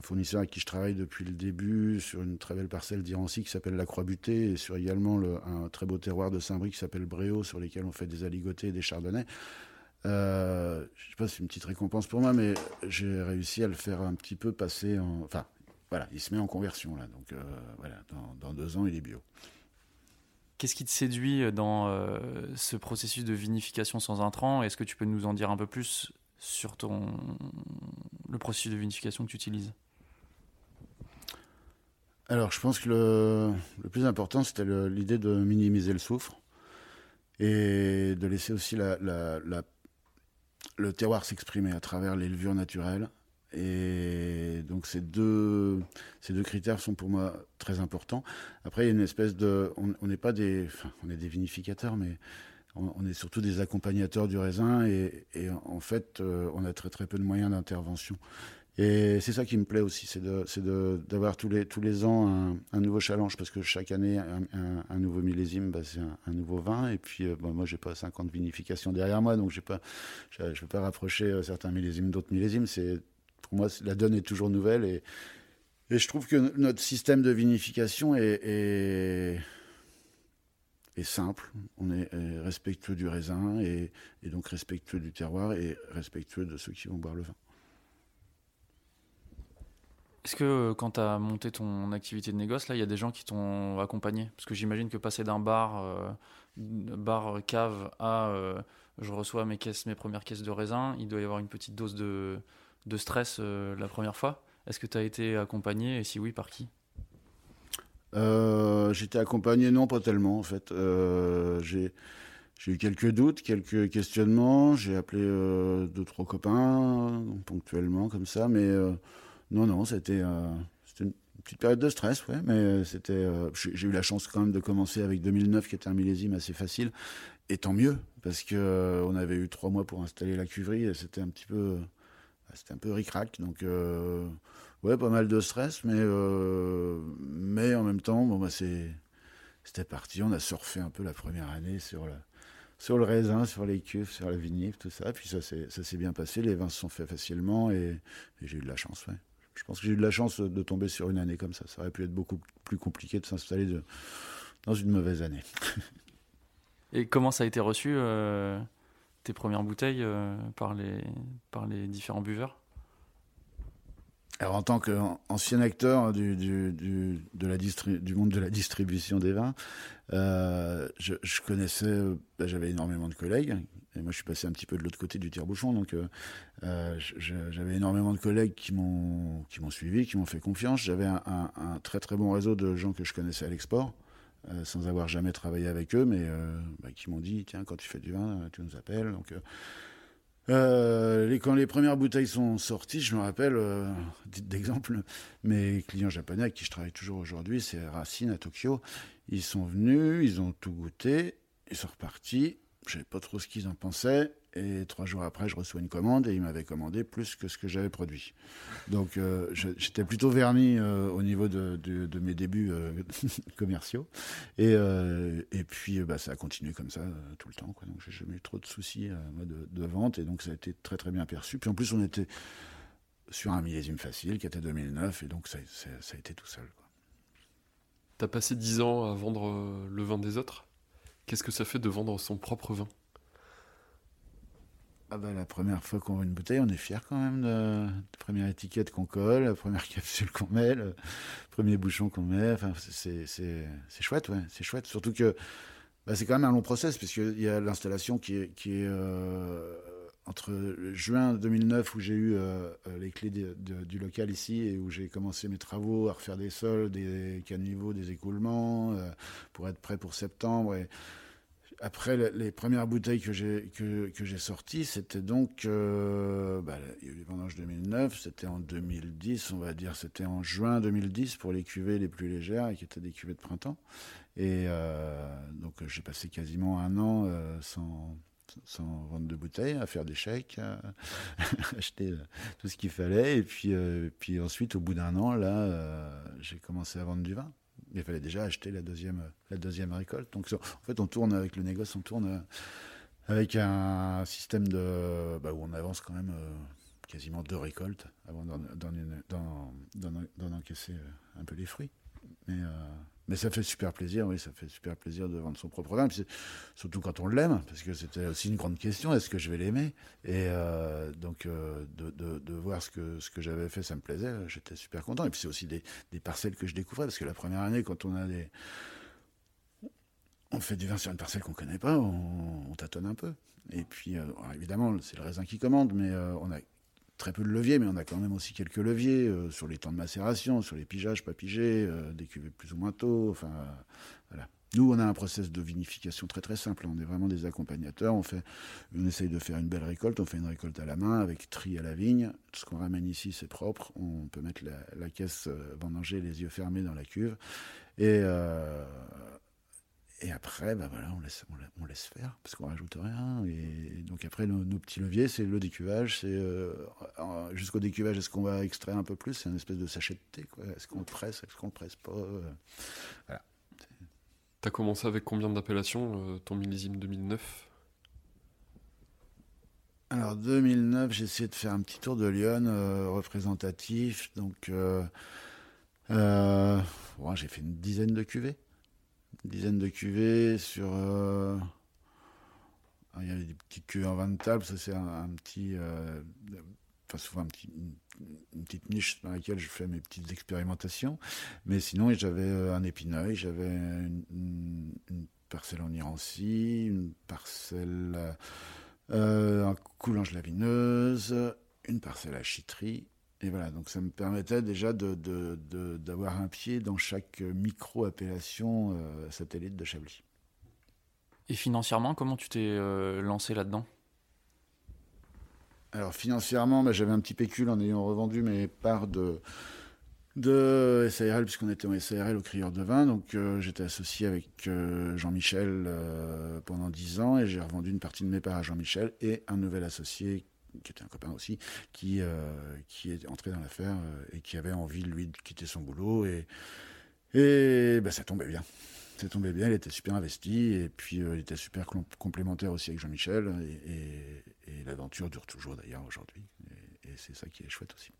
fournisseur avec qui je travaille depuis le début sur une très belle parcelle d'Irancy qui s'appelle la Croix-Butée et sur également le, un très beau terroir de Saint-Brieuc qui s'appelle Bréau sur lesquels on fait des aligotés et des chardonnays. Euh, je sais pas si c'est une petite récompense pour moi, mais j'ai réussi à le faire un petit peu passer en. Enfin, voilà, il se met en conversion là. Donc voilà, dans, deux ans, il est bio. Qu'est-ce qui te séduit dans euh, ce processus de vinification sans intrants? Est-ce que tu peux nous en dire un peu plus sur ton, le processus de vinification que tu utilises? Alors, je pense que le, plus important, c'était l'idée de minimiser le soufre et de laisser aussi la, le terroir s'exprimer à travers les levures naturelles et donc ces deux, ces deux critères sont pour moi très importants. Après, il y a une espèce de... On n'est pas des... On est des vinificateurs, mais on, est surtout des accompagnateurs du raisin. Et, et en fait, euh, on a très très peu de moyens d'intervention. Et c'est ça qui me plaît aussi, c'est d'avoir tous les, tous les ans un, nouveau challenge, parce que chaque année, un, nouveau millésime, bah, c'est un, nouveau vin. Et puis, euh, bon, moi, j'ai pas 50 vinifications derrière moi, donc je ne peux pas rapprocher euh, certains millésimes d'autres millésimes. Pour moi, la donne est toujours nouvelle et, je trouve que notre système de vinification est, est, simple. On est, respectueux du raisin et, donc respectueux du terroir et respectueux de ceux qui vont boire le vin. Est-ce que euh, quand tu as monté ton activité de négoce, là, il y a des gens qui t'ont accompagné? Parce que j'imagine que passer d'un bar, euh, bar cave à euh, je reçois mes caisses, mes premières caisses de raisin, il doit y avoir une petite dose de, stress euh, la première fois. Est-ce que tu as été accompagné? Et si oui, par qui? Euh, J'étais accompagné, non, pas tellement en fait. Euh, j'ai eu quelques doutes, quelques questionnements. J'ai appelé deux, trois copains ponctuellement comme ça, mais non, non, c'était une petite période de stress, ouais, mais c'était. J'ai eu la chance quand même de commencer avec 2009, qui était un millésime assez facile, et tant mieux, parce que on avait eu trois mois pour installer la cuverie, et c'était un petit peu ah, c'était un peu. Donc, euh, ouais, pas mal de stress, mais, euh, mais en même temps, bon, bah, c'était parti. On a surfé un peu la première année sur, sur le raisin, sur les cuves, sur la vinif, tout ça. Puis ça s'est bien passé. Les vins se sont faits facilement et, j'ai eu de la chance, ouais. Je pense que j'ai eu de la chance de tomber sur une année comme ça. Ça aurait pu être beaucoup plus compliqué de s'installer dans une mauvaise année. et comment ça a été reçu euh, tes premières bouteilles par, les, par les différents buveurs? Alors, en tant qu'ancien acteur du, du, du, de la du monde de la distribution des vins, euh, je, je, connaissais, bah, j'avais énormément de collègues, et moi je suis passé un petit peu de l'autre côté du tire-bouchon, donc euh, euh j'avais énormément de collègues qui m'ont suivi, qui m'ont fait confiance. J'avais un, très très bon réseau de gens que je connaissais à l'export, euh, sans avoir jamais travaillé avec eux, mais bah, qui m'ont dit tiens quand tu fais du vin, tu nous appelles. Donc quand les premières bouteilles sont sorties, je me rappelle, d'exemple, mes clients japonais avec qui je travaille toujours aujourd'hui, c'est Racine à Tokyo. Ils sont venus, ils ont tout goûté, ils sont repartis. Je savais pas trop ce qu'ils en pensaient. Et trois jours après, je reçois une commande et ils m'avaient commandé plus que ce que j'avais produit. Donc euh, j'étais plutôt verni euh, au niveau de, mes débuts euh, commerciaux. Et, et puis bah, ça a continué comme ça tout le temps. Quoi. Donc j'ai jamais eu trop de soucis de, de, vente et donc ça a été très très bien perçu. Puis en plus on était sur un millésime facile qui était 2009 et donc ça, ça, a été tout seul. Tu as passé dix ans à vendre le vin des autres? Qu'est-ce que ça fait de vendre son propre vin? Ah bah, la première fois qu'on voit une bouteille, on est fier quand même de la première étiquette qu'on colle, la première capsule qu'on met, le premier bouchon qu'on met. Enfin, c'est chouette, ouais, c'est chouette. Surtout que bah, c'est quand même un long process, puisqu'il y a l'installation qui est, qui est euh, entre juin 2009, où j'ai eu euh, les clés du local ici, et où j'ai commencé mes travaux à refaire des sols, des caniveaux, des écoulements, euh, pour être prêt pour septembre. Et, après les premières bouteilles que j'ai que, j'ai sorties, c'était donc euh, bah, il y a eu les vendanges 2009, c'était en 2010, on va dire, c'était en juin 2010 pour les cuvées les plus légères et qui étaient des cuvées de printemps. Et euh, donc j'ai passé quasiment un an euh, sans sans vendre de bouteilles, à faire des chèques, acheter euh, tout ce qu'il fallait. Et puis, euh, puis ensuite, au bout d'un an, là, euh, j'ai commencé à vendre du vin il fallait déjà acheter la deuxième, la deuxième récolte. Donc en fait, on tourne avec le négoce, on tourne avec un système de, bah, où on avance quand même quasiment deux récoltes avant d'en encaisser un peu les fruits. Mais, mais ça fait super plaisir, oui, ça fait super plaisir de vendre son propre vin, surtout quand on l'aime, parce que c'était aussi une grande question, est-ce que je vais l'aimer? Et euh, donc euh, de, voir ce que, ce que j'avais fait, ça me plaisait, j'étais super content. Et puis c'est aussi des, parcelles que je découvrais, parce que la première année, quand on a des... On fait du vin sur une parcelle qu'on connaît pas, on, on, tâtonne un peu. Et puis, euh, évidemment, c'est le raisin qui commande, mais on a très peu de leviers, mais on a quand même aussi quelques leviers euh, sur les temps de macération, sur les pigeages, pas pigés, euh, des cuvées plus ou moins tôt. Euh. Nous, on a un process de vinification très très simple. On est vraiment des accompagnateurs. On fait, on essaye de faire une belle récolte. On fait une récolte à la main avec tri à la vigne. Ce qu'on ramène ici, c'est propre. On peut mettre la, caisse vendanger les yeux fermés dans la cuve. Et euh, et après, bah voilà, on laisse, on, laisse faire, parce qu'on rajoute rien. Et donc après, nos, nos petits leviers, c'est le décuvage. C'est euh, jusqu'au décuvage, est-ce qu'on va extraire un peu plus? C'est une espèce de sachet de thé. Est-ce qu'on le presse Est-ce qu'on le presse pas? Voilà. T'as commencé avec combien d'appellations, euh, ton millésime 2009 Alors 2009, j'ai essayé de faire un petit tour de Lyon euh, représentatif. Donc, euh, bon, j'ai fait une dizaine de cuvées dizaine de cuvées sur. Euh, il y avait des petites cuvées en vin de table, ça c'est un, un, petit. Euh, enfin, souvent un une, petite niche dans laquelle je fais mes petites expérimentations. Mais sinon, j'avais un épineuil, j'avais une, parcelle en Irancy, une parcelle euh, en coulange lavineuse, une parcelle à chitterie et voilà, donc ça me permettait déjà d'avoir un pied dans chaque micro-appellation euh, satellite de Chablis. Et financièrement, comment tu t'es euh, lancé là-dedans? Alors financièrement, bah, j'avais un petit pécule en ayant revendu mes parts de, de SARL, puisqu'on était en SARL au Crieur de Vin. Donc euh, j'étais associé avec euh, Jean-Michel euh, pendant 10 ans et j'ai revendu une partie de mes parts à Jean-Michel et un nouvel associé qui était un copain aussi, qui, euh, qui est entré dans l'affaire euh, et qui avait envie, lui, de quitter son boulot. Et, et ben, ça tombait bien. Ça tombait bien, il était super investi et puis euh, il était super complémentaire aussi avec Jean-Michel. Et, et, l'aventure dure toujours d'ailleurs aujourd'hui. Et, c'est ça qui est chouette aussi.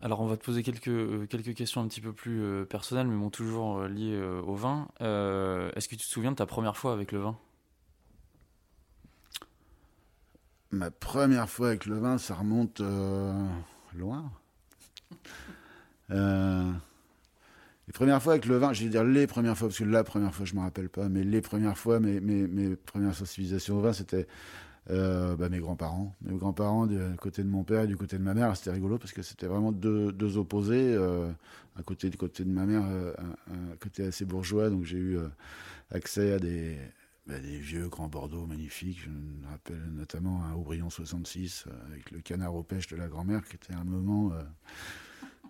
Alors on va te poser quelques, quelques questions un petit peu plus personnelles, mais bon, toujours liées au vin. Est-ce que tu te souviens de ta première fois avec le vin? Ma première fois avec le vin, ça remonte euh, loin. Euh, les premières fois avec le vin, je vais dire les premières fois, parce que la première fois, je ne me rappelle pas, mais les premières fois, mes, mes, mes premières sensibilisations au vin, c'était euh, bah, mes grands-parents. Mes grands-parents du côté de mon père et du côté de ma mère, c'était rigolo parce que c'était vraiment deux, opposés. Un côté du côté de ma mère, un, côté assez bourgeois, donc j'ai eu accès à des, bah, des vieux grands Bordeaux magnifiques. Je me rappelle notamment un Aubryon 66 avec le canard aux pêches de la grand-mère, qui était un moment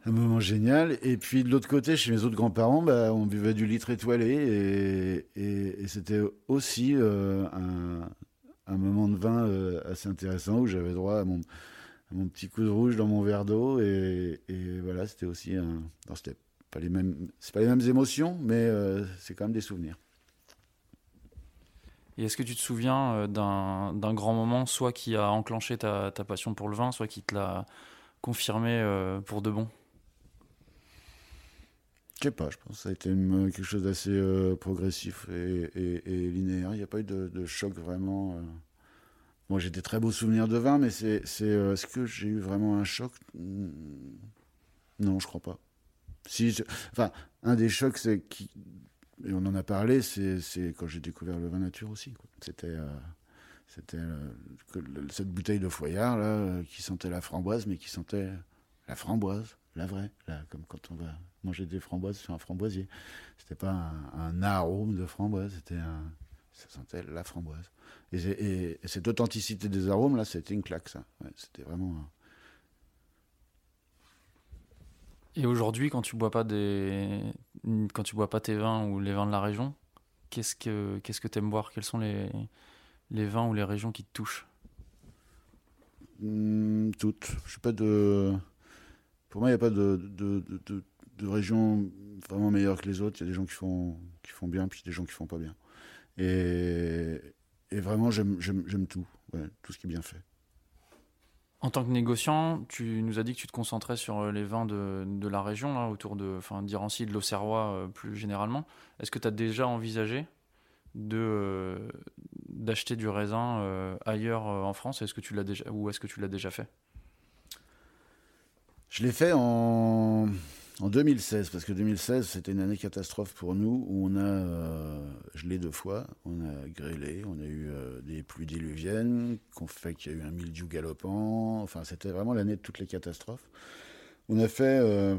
un moment génial. Et puis de l'autre côté, chez mes autres grands-parents, bah, on buvait du litre étoilé et, c'était aussi euh, un, moment de vin euh, assez intéressant où j'avais droit à mon, petit coup de rouge dans mon verre d'eau et, et, voilà, c'était aussi un. C'était pas les mêmes, émotions, mais euh, c'est quand même des souvenirs. Et est-ce que tu te souviens euh, d'un grand moment, soit qui a enclenché ta, ta, passion pour le vin, soit qui te l'a confirmé euh, pour de bon? Je sais pas, je pense que ça a été une, quelque chose d'assez euh, progressif et, et, linéaire. Il n'y a pas eu de, choc vraiment. Euh... Moi, j'ai des très beaux souvenirs de vin, mais c'est, euh, est-ce que j'ai eu vraiment un choc? Non, je crois pas. Si, enfin, un des chocs, c'est qui, et on en a parlé, c'est, quand j'ai découvert le vin nature aussi. C'était, euh, c'était euh, cette bouteille de Foyard là, euh, qui sentait la framboise, mais qui sentait la framboise, la vraie, là, comme quand on va manger des framboises sur un framboisier. C'était pas un, arôme de framboise, c'était ça sentait la framboise. Et, et, et, cette authenticité des arômes là, c'était une claque, ça. C'était vraiment. Et aujourd'hui, quand tu bois pas des, quand tu bois pas tes vins ou les vins de la région, qu'est-ce que qu'est-ce que t'aimes boire? Quels sont les les vins ou les régions qui te touchent? Mmh, Toutes. Je suis pas de. Pour moi, il n'y a pas de, de, de, de régions vraiment meilleures que les autres. Il y a des gens qui font, qui font bien, puis des gens qui font pas bien. Et, et vraiment, j'aime tout, ouais, tout ce qui est bien fait. En tant que négociant, tu nous as dit que tu te concentrais sur les vins de, la région, là, autour de, enfin, d'Irancy, de l'Auxerrois euh, plus généralement. Est-ce que tu as déjà envisagé euh, d'acheter du raisin euh, ailleurs en France? Est-ce que tu l'as déjà ou est-ce que tu l'as déjà fait? Je l'ai fait en en 2016, parce que 2016, c'était une année catastrophe pour nous, où on a euh, gelé deux fois, on a grêlé, on a eu euh, des pluies diluviennes, qu'on fait qu'il y a eu un mildiou galopant, enfin c'était vraiment l'année de toutes les catastrophes. On a fait, euh,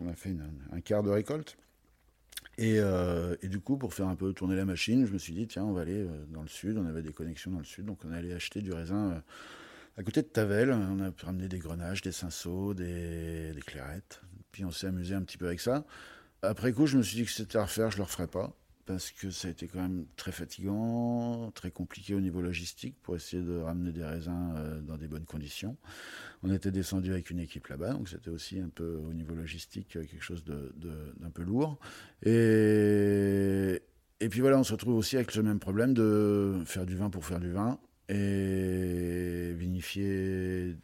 on a fait un quart de récolte, et, et, du coup, pour faire un peu tourner la machine, je me suis dit, tiens, on va aller dans le sud, on avait des connexions dans le sud, donc on allait acheter du raisin à côté de Tavel, on a ramené des grenages, des cinceaux, des, des clairettes. Puis on s'est amusé un petit peu avec ça. Après coup, je me suis dit que c'était à refaire, je le referais pas. Parce que ça a été quand même très fatigant, très compliqué au niveau logistique pour essayer de ramener des raisins euh, dans des bonnes conditions. On était descendu avec une équipe là-bas, donc c'était aussi un peu au niveau logistique quelque chose de, d'un peu lourd. Et, et puis voilà, on se retrouve aussi avec le même problème de faire du vin pour faire du vin et vinifier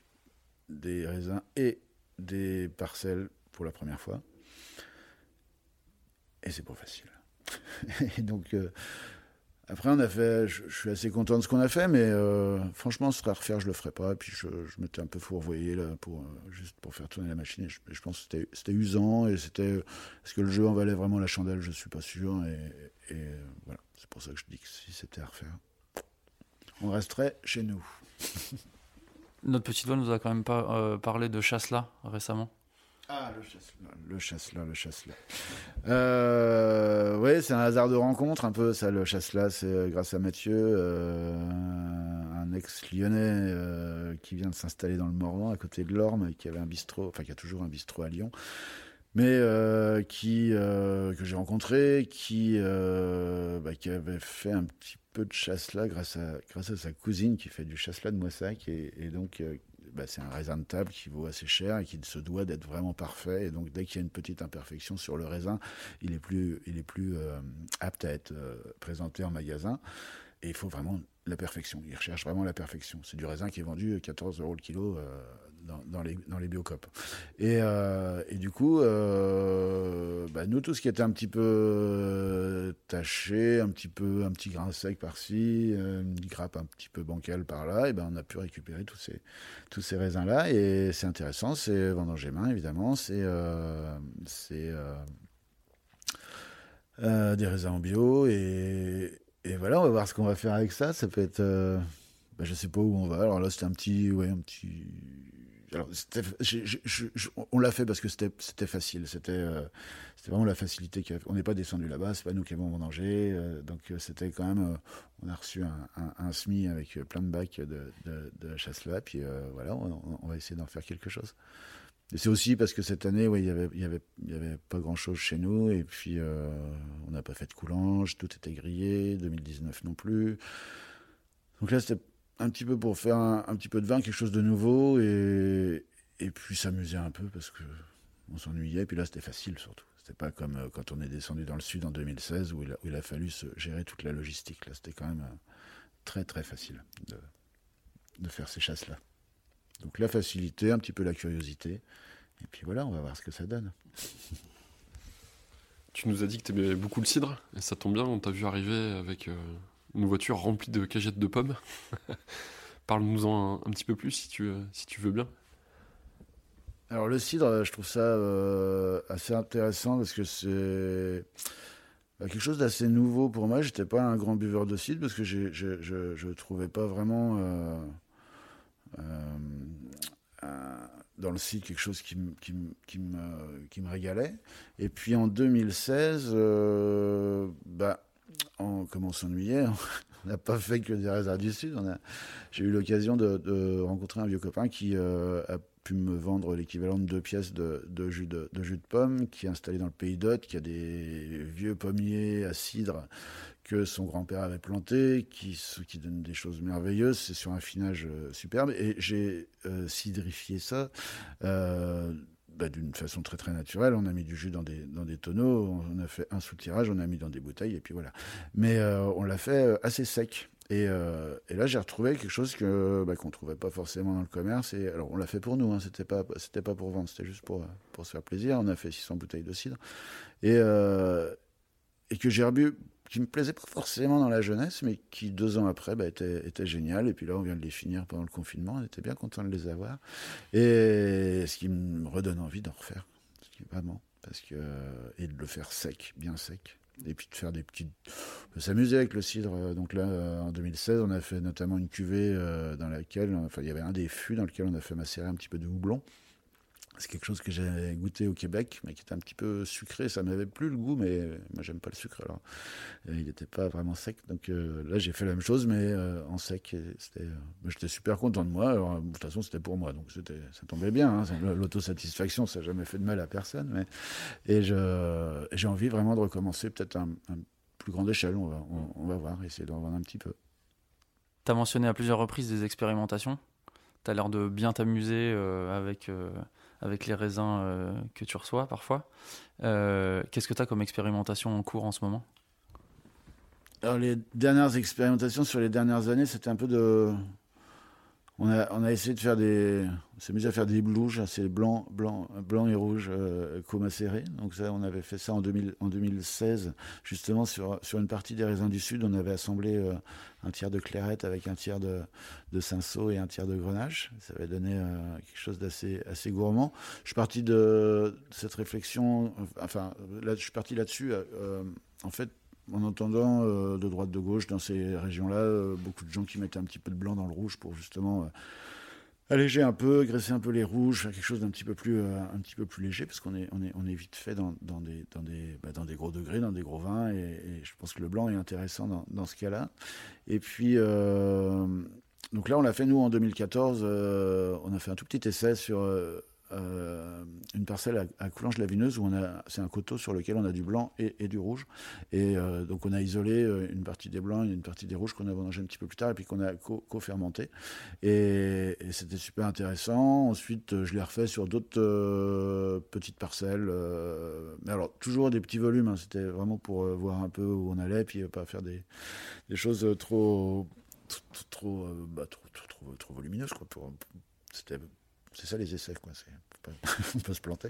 des raisins et des parcelles pour la première fois. Et c'est pas facile. et donc, euh, après, on a fait. Je, suis assez content de ce qu'on a fait, mais euh, franchement, ce serait à refaire, je le ferais pas. Et puis, je, je m'étais un peu fourvoyé là, pour, euh, juste pour faire tourner la machine. Et je, pense que c'était usant. Et c'était. Est-ce que le jeu en valait vraiment la chandelle? Je suis pas sûr. Et, voilà. C'est pour ça que je dis que si c'était à refaire, on resterait chez nous. Notre petite voix nous a quand même pas parlé de chasse-là récemment. Ah, le chasse-là, le chasse-là, le. Euh, oui, c'est un hasard de rencontre, un peu, ça, le chasse-là, c'est grâce à Mathieu, euh, un ex-lyonnais euh, qui vient de s'installer dans le Morvan, à côté de l'Orme, qui avait un bistrot, enfin, qui a toujours un bistrot à Lyon, mais euh, qui, euh, que j'ai rencontré, qui, bah, qui avait fait un petit peu de chasse-là grâce à, grâce à sa cousine qui fait du chasse-là de Moissac, et, et donc bah, c'est un raisin de table qui vaut assez cher et qui se doit d'être vraiment parfait. Et donc, dès qu'il y a une petite imperfection sur le raisin, il est plus, il est plus euh, apte à être euh, présenté en magasin. Et il faut vraiment la perfection. Il recherche vraiment la perfection. C'est du raisin qui est vendu 14 euros le kilo euh, dans, les, dans les. Et, et du coup, bah, nous, tout ce qui était un petit peu taché, un petit peu un petit grain sec par-ci, une grappe un petit peu bancale par-là, et ben on a pu récupérer tous ces, tous ces raisins-là. Et c'est intéressant, c'est vendanger main, évidemment, c'est c'est des raisins en bio et, et voilà, on va voir ce qu'on va faire avec ça. Ça peut être. Euh, bah, je sais pas où on va. Alors là, c'était un petit. Ouais, un petit. Alors, on l'a fait parce que c'était facile. C'était euh, c'était vraiment la facilité. Qui on n'est pas descendu là-bas, c'est pas nous qui avons vendangé. Euh, donc c'était quand même. on a reçu un, SMI avec plein de bacs de, de, de chasse là. Puis voilà, on, va essayer d'en faire quelque chose. Et c'est aussi parce que cette année, ouais, il y avait, y avait, avait pas grand chose chez nous. Et puis, euh, on n'a pas fait de coulange, tout était grillé. 2019 non plus. Donc là, c'était un petit peu pour faire un, petit peu de vin, quelque chose de nouveau. Et, et puis s'amuser un peu parce que on s'ennuyait. Puis là, c'était facile surtout. C'était pas comme euh, quand on est descendu dans le sud en 2016 où il a, où il a fallu se gérer toute la logistique. Là, c'était quand même euh, très très facile de, de faire ces chasses-là. Donc la facilité, un petit peu la curiosité. Et puis voilà, on va voir ce que ça donne. Tu nous as dit que tu aimais beaucoup le cidre, et ça tombe bien, on t'a vu arriver avec euh, une voiture remplie de cagettes de pommes. Parle-nous-en un, petit peu plus si tu, si tu veux bien. Alors le cidre, je trouve ça euh, assez intéressant parce que c'est bah, quelque chose d'assez nouveau pour moi. J'étais pas un grand buveur de cidre parce que je ne trouvais pas vraiment... Euh, euh, dans le site quelque chose qui, qui, qui, me, qui me régalait. Et puis en 2016, euh, bah, on, comme on s'ennuyait, on n'a pas fait que des raisins du Sud. J'ai eu l'occasion de, rencontrer un vieux copain qui euh, a pu me vendre l'équivalent de deux pièces de, de jus de, de, jus de pomme, qui est installé dans le pays d'Hôte, qui a des vieux pommiers à cidre que son grand-père avait planté, qui, qui donne des choses merveilleuses. C'est sur un finage euh, superbe. Et j'ai euh, cidrifié ça euh, bah, d'une façon très très naturelle. On a mis du jus dans des, dans des tonneaux, on a fait un sous-tirage, on a mis dans des bouteilles, et puis voilà. Mais on l'a fait assez sec. Et, et là, j'ai retrouvé quelque chose que bah, qu'on trouvait pas forcément dans le commerce. Et alors, on l'a fait pour nous. Hein, c'était pas c'était pas pour vendre, c'était juste pour pour se faire plaisir. On a fait 600 bouteilles de cidre et et que j'ai rebu qui me plaisait pas forcément dans la jeunesse, mais qui deux ans après bah, était, était, génial. Et puis là, on vient de les finir pendant le confinement. On était bien content de les avoir. Et ce qui me redonne envie d'en refaire, vraiment, parce que et de le faire sec, bien sec. Et puis de faire des petites, s'amuser avec le cidre. Donc là, en 2016, on a fait notamment une cuvée euh, dans laquelle, enfin, il y avait un des fûts dans lequel on a fait macérer un petit peu de houblon. C'est quelque chose que j'ai goûté au Québec, mais qui était un petit peu sucré. Ça m'avait plus le goût, mais moi j'aime pas le sucre. Alors, il n'était pas vraiment sec. Donc euh, là, j'ai fait la même chose, mais euh, en sec. C'était, euh, j'étais super content de moi. Alors, de toute façon, c'était pour moi, donc c'était, ça tombait bien. Hein. L'autosatisfaction, ça n'a jamais fait de mal à personne. Et je, j'ai envie vraiment de recommencer, peut-être un, un plus grande échelle. On va, on, va voir, essayer d'en voir un petit peu. Tu as mentionné à plusieurs reprises des expérimentations. Tu as l'air de bien t'amuser avec avec les raisins euh, que tu reçois parfois. Euh, qu'est-ce que tu as comme expérimentation en cours en ce moment? Les dernières expérimentations sur les dernières années, c'était un peu de on a, essayé de faire des. On s'est mis à faire des blouges, c'est blanc, blanc, blanc et rouge euh, comacérés. Donc, ça, on avait fait ça en, 2000, en 2016, justement, sur, sur une partie des raisins du Sud. On avait assemblé euh, un tiers de clairette avec un tiers de, de cinceau et un tiers de grenache. Ça avait donné euh, quelque chose d'assez assez gourmand. Je suis parti de cette réflexion, enfin, je suis parti là-dessus, euh, en fait, en entendant euh, de droite de gauche dans ces régions-là, euh, beaucoup de gens qui mettaient un petit peu de blanc dans le rouge pour justement euh, alléger un peu, graisser un peu les rouges, faire quelque chose d'un petit peu plus un petit peu plus léger parce qu'on est on est on est vite fait dans, dans des dans des bah, dans des gros degrés, dans des gros vins et, je pense que le blanc est intéressant dans, dans ce cas-là. Et puis donc là on l'a fait nous en 2014, on a fait un tout petit essai sur euh, une parcelle à, Coulanges-la-Vineuse où on a, c'est un coteau sur lequel on a du blanc et, du rouge. Et euh, donc on a isolé euh, une partie des blancs et une partie des rouges qu'on a mangé un petit peu plus tard et puis qu'on a co-fermenté. et, c'était super intéressant. Ensuite, je l'ai refait sur d'autres petites parcelles. mais alors, toujours des petits volumes. Hein. C'était vraiment pour voir un peu où on allait, puis pas faire des, choses trop, trop, trop, bah, trop, volumineuses. C'était C'est ça les essais, quoi. on peut se planter.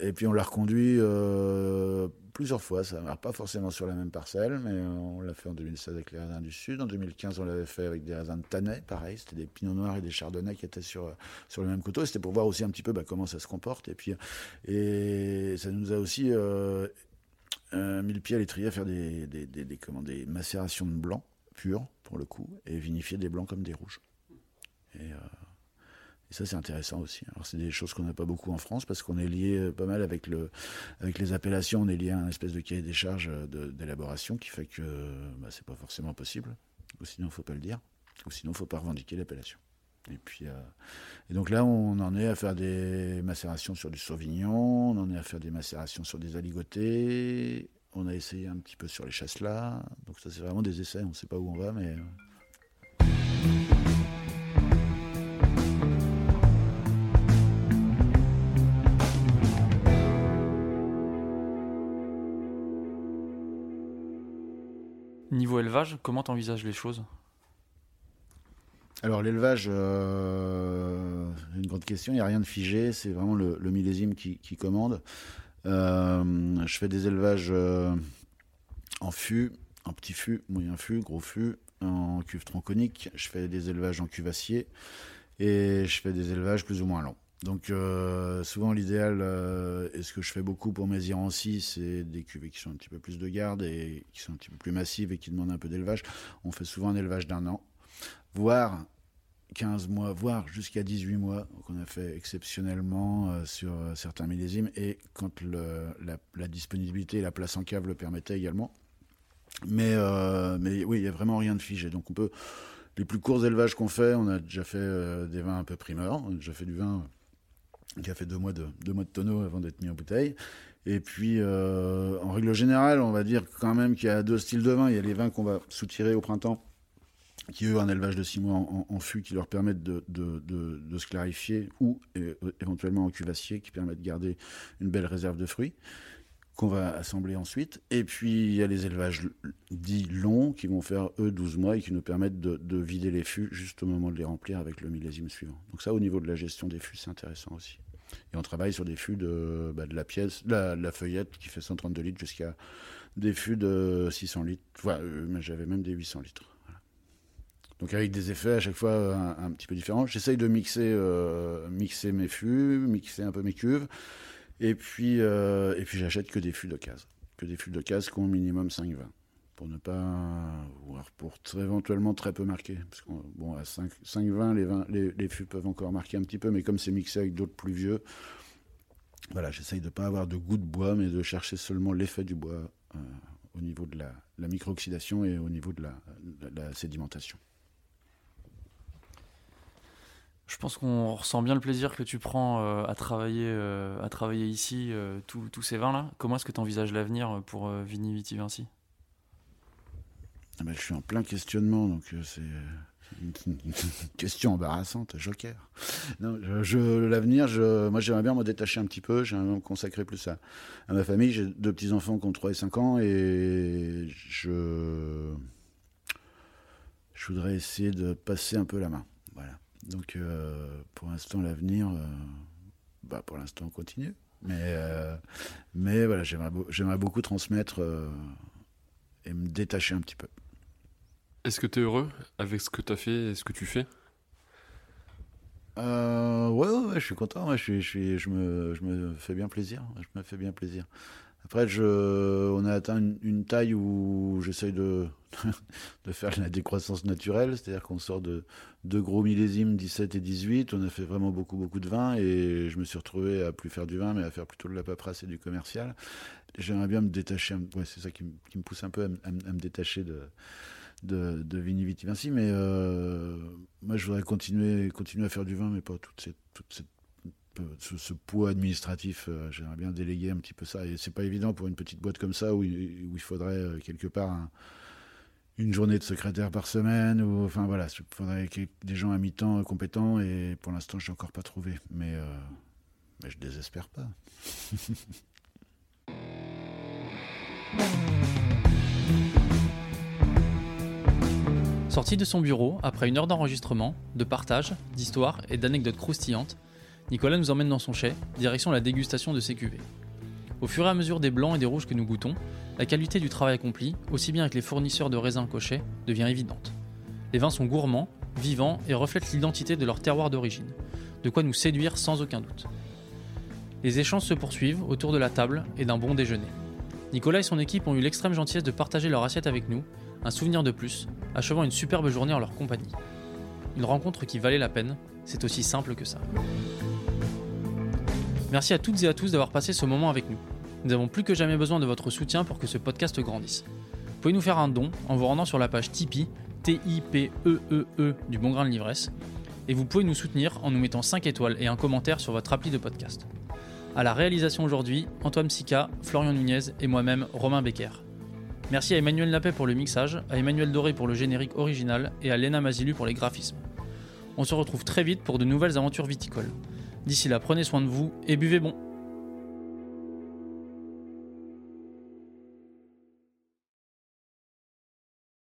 Et puis on l'a reconduit euh, plusieurs fois. Ça ne pas forcément sur la même parcelle, mais on l'a fait en 2016 avec les raisins du Sud. En 2015, on l'avait fait avec des raisins de Tanais, pareil. C'était des pinots noirs et des chardonnays qui étaient sur, sur le même couteau. C'était pour voir aussi un petit peu bah, comment ça se comporte. Et puis, et ça nous a aussi euh, euh, mis le pied à l'étrier à faire des, des, des, macérations de blanc pur, pour le coup, et vinifier des blancs comme des rouges. Et, euh, et ça, c'est intéressant aussi. Alors, c'est des choses qu'on n'a pas beaucoup en France parce qu'on est lié euh, pas mal avec, le, avec les appellations. On est lié à un espèce de cahier des charges euh, d'élaboration qui fait que bah, c'est pas forcément possible. Ou sinon, faut pas le dire. Ou sinon, faut pas revendiquer l'appellation. Et puis, euh, et donc là, on en est à faire des macérations sur du Sauvignon, on en est à faire des macérations sur des aligotés, on a essayé un petit peu sur les chasselas. Donc ça, c'est vraiment des essais. On ne sait pas où on va, mais Niveau élevage, comment tu envisages les choses? Alors l'élevage, euh, une grande question, il n'y a rien de figé, c'est vraiment le, millésime qui, commande. Euh, je fais des élevages euh, en fût, en petit fût, moyen fût, gros fût, en cuve tronconique, je fais des élevages en cuve acier et je fais des élevages plus ou moins longs. Donc euh, souvent l'idéal, euh, et ce que je fais beaucoup pour mes aussi, c'est des cuvées qui sont un petit peu plus de garde et qui sont un petit peu plus massives et qui demandent un peu d'élevage. On fait souvent un élevage d'un an, voire 15 mois, voire jusqu'à 18 mois, qu'on a fait exceptionnellement euh, sur certains millésimes, et quand la, disponibilité et la place en cave le permettaient également. Mais, mais oui, il n'y a vraiment rien de figé. Donc on peut... Les plus courts élevages qu'on fait, on a déjà fait des vins un peu primeurs, on a déjà fait du vin qui a fait deux mois de, deux mois de tonneau avant d'être mis en bouteille. Et puis, euh, en règle générale, on va dire quand même qu'il y a deux styles de vin. Il y a les vins qu'on va soutirer au printemps, qui eux, un élevage de six mois en, fût, qui leur permettent de, de, de, se clarifier, ou éventuellement en cuvassier, qui permettent de garder une belle réserve de fruits, qu'on va assembler ensuite. Et puis, il y a les élevages dits longs, qui vont faire, eux, 12 mois, et qui nous permettent de, vider les fûts juste au moment de les remplir avec le millésime suivant. Donc ça, au niveau de la gestion des fûts, c'est intéressant aussi. Et on travaille sur des fûts de, bah, de la pièce, la, la, feuillette qui fait 132 litres jusqu'à des fûts de 600 litres. Euh, j'avais même des 800 litres. Donc avec des effets à chaque fois un, petit peu différents. J'essaye de mixer, euh, mixer mes fûts, mixer un peu mes cuves. Et puis, euh, puis j'achète que des fûts de case. Que des fûts de case qui ont au minimum 5 vins pour ne pas pour éventuellement très peu marquer parce bon à 5 5 20 les les, les fûts peuvent encore marquer un petit peu mais comme c'est mixé avec d'autres plus vieux voilà j'essaye de pas avoir de goût de bois mais de chercher seulement l'effet du bois euh, au niveau de la, la micro-oxydation et au niveau de la, sédimentation. Je pense qu'on ressent bien le plaisir que tu prends euh, à travailler euh, à travailler ici tous ces vins là comment est-ce que tu envisages l'avenir pour Vini Viti Vinci? Ah ben, je suis en plein questionnement, donc euh, c'est une, question embarrassante, joker. Non, je, l'avenir, moi j'aimerais bien me détacher un petit peu, j'aimerais me consacrer plus à, à ma famille. J'ai deux petits-enfants qui ont 3 et 5 ans et je, voudrais essayer de passer un peu la main. Voilà. Donc euh, pour l'instant, l'avenir, euh, bah, pour l'instant, on continue. Mais, mais voilà, j'aimerais beaucoup transmettre et me détacher un petit peu. Est-ce que tu es heureux avec ce que tu as fait et ce que tu fais? Euh, ouais, ouais, je suis content. je, suis, je, me, je me fais bien plaisir. Je me fais bien plaisir. Après, on a atteint une, taille où j'essaye de, de faire la décroissance naturelle, c'est-à-dire qu'on sort de deux gros millésimes, 17 et 18. On a fait vraiment beaucoup, beaucoup de vin et je me suis retrouvé à plus faire du vin, mais à faire plutôt de la paperasse et du commercial. J'aimerais bien me détacher, ouais, c'est ça qui, me pousse un peu à me détacher de, de, de Vini Vici Vinci, mais euh, moi je voudrais continuer, continuer à faire du vin, mais pas toute ce, poids administratif, euh, j'aimerais bien déléguer un petit peu ça. Et c'est pas évident pour une petite boîte comme ça où, il faudrait euh, quelque part une journée de secrétaire par semaine. Ou, enfin voilà, il faudrait des gens à mi-temps compétents. Et pour l'instant, je n'ai encore pas trouvé. Mais, mais je désespère pas. Sorti de son bureau, après une heure d'enregistrement, de partage, d'histoires et d'anecdotes croustillantes, Nicolas nous emmène dans son chai, direction la dégustation de ses cuvées. Au fur et à mesure des blancs et des rouges que nous goûtons, la qualité du travail accompli, aussi bien avec les fournisseurs de raisins cochets, devient évidente. Les vins sont gourmands, vivants et reflètent l'identité de leur terroir d'origine, de quoi nous séduire sans aucun doute. Les échanges se poursuivent autour de la table et d'un bon déjeuner. Nicolas et son équipe ont eu l'extrême gentillesse de partager leur assiette avec nous, un souvenir de plus, achevant une superbe journée en leur compagnie. Une rencontre qui valait la peine, c'est aussi simple que ça. Merci à toutes et à tous d'avoir passé ce moment avec nous. Nous avons plus que jamais besoin de votre soutien pour que ce podcast grandisse. Vous pouvez nous faire un don en vous rendant sur la page Tipeee, T-I-P-E-E-E -E -E du Bon Grain de l'Ivresse, et vous pouvez nous soutenir en nous mettant 5 étoiles et un commentaire sur votre appli de podcast. À la réalisation aujourd'hui, Antoine Sica, Florian Nunez et moi-même, Romain Becker. Merci à Emmanuel Lapet pour le mixage, à Emmanuel Doré pour le générique original et à Léna Mazilu pour les graphismes. On se retrouve très vite pour de nouvelles aventures viticoles. D'ici là, prenez soin de vous et buvez bon.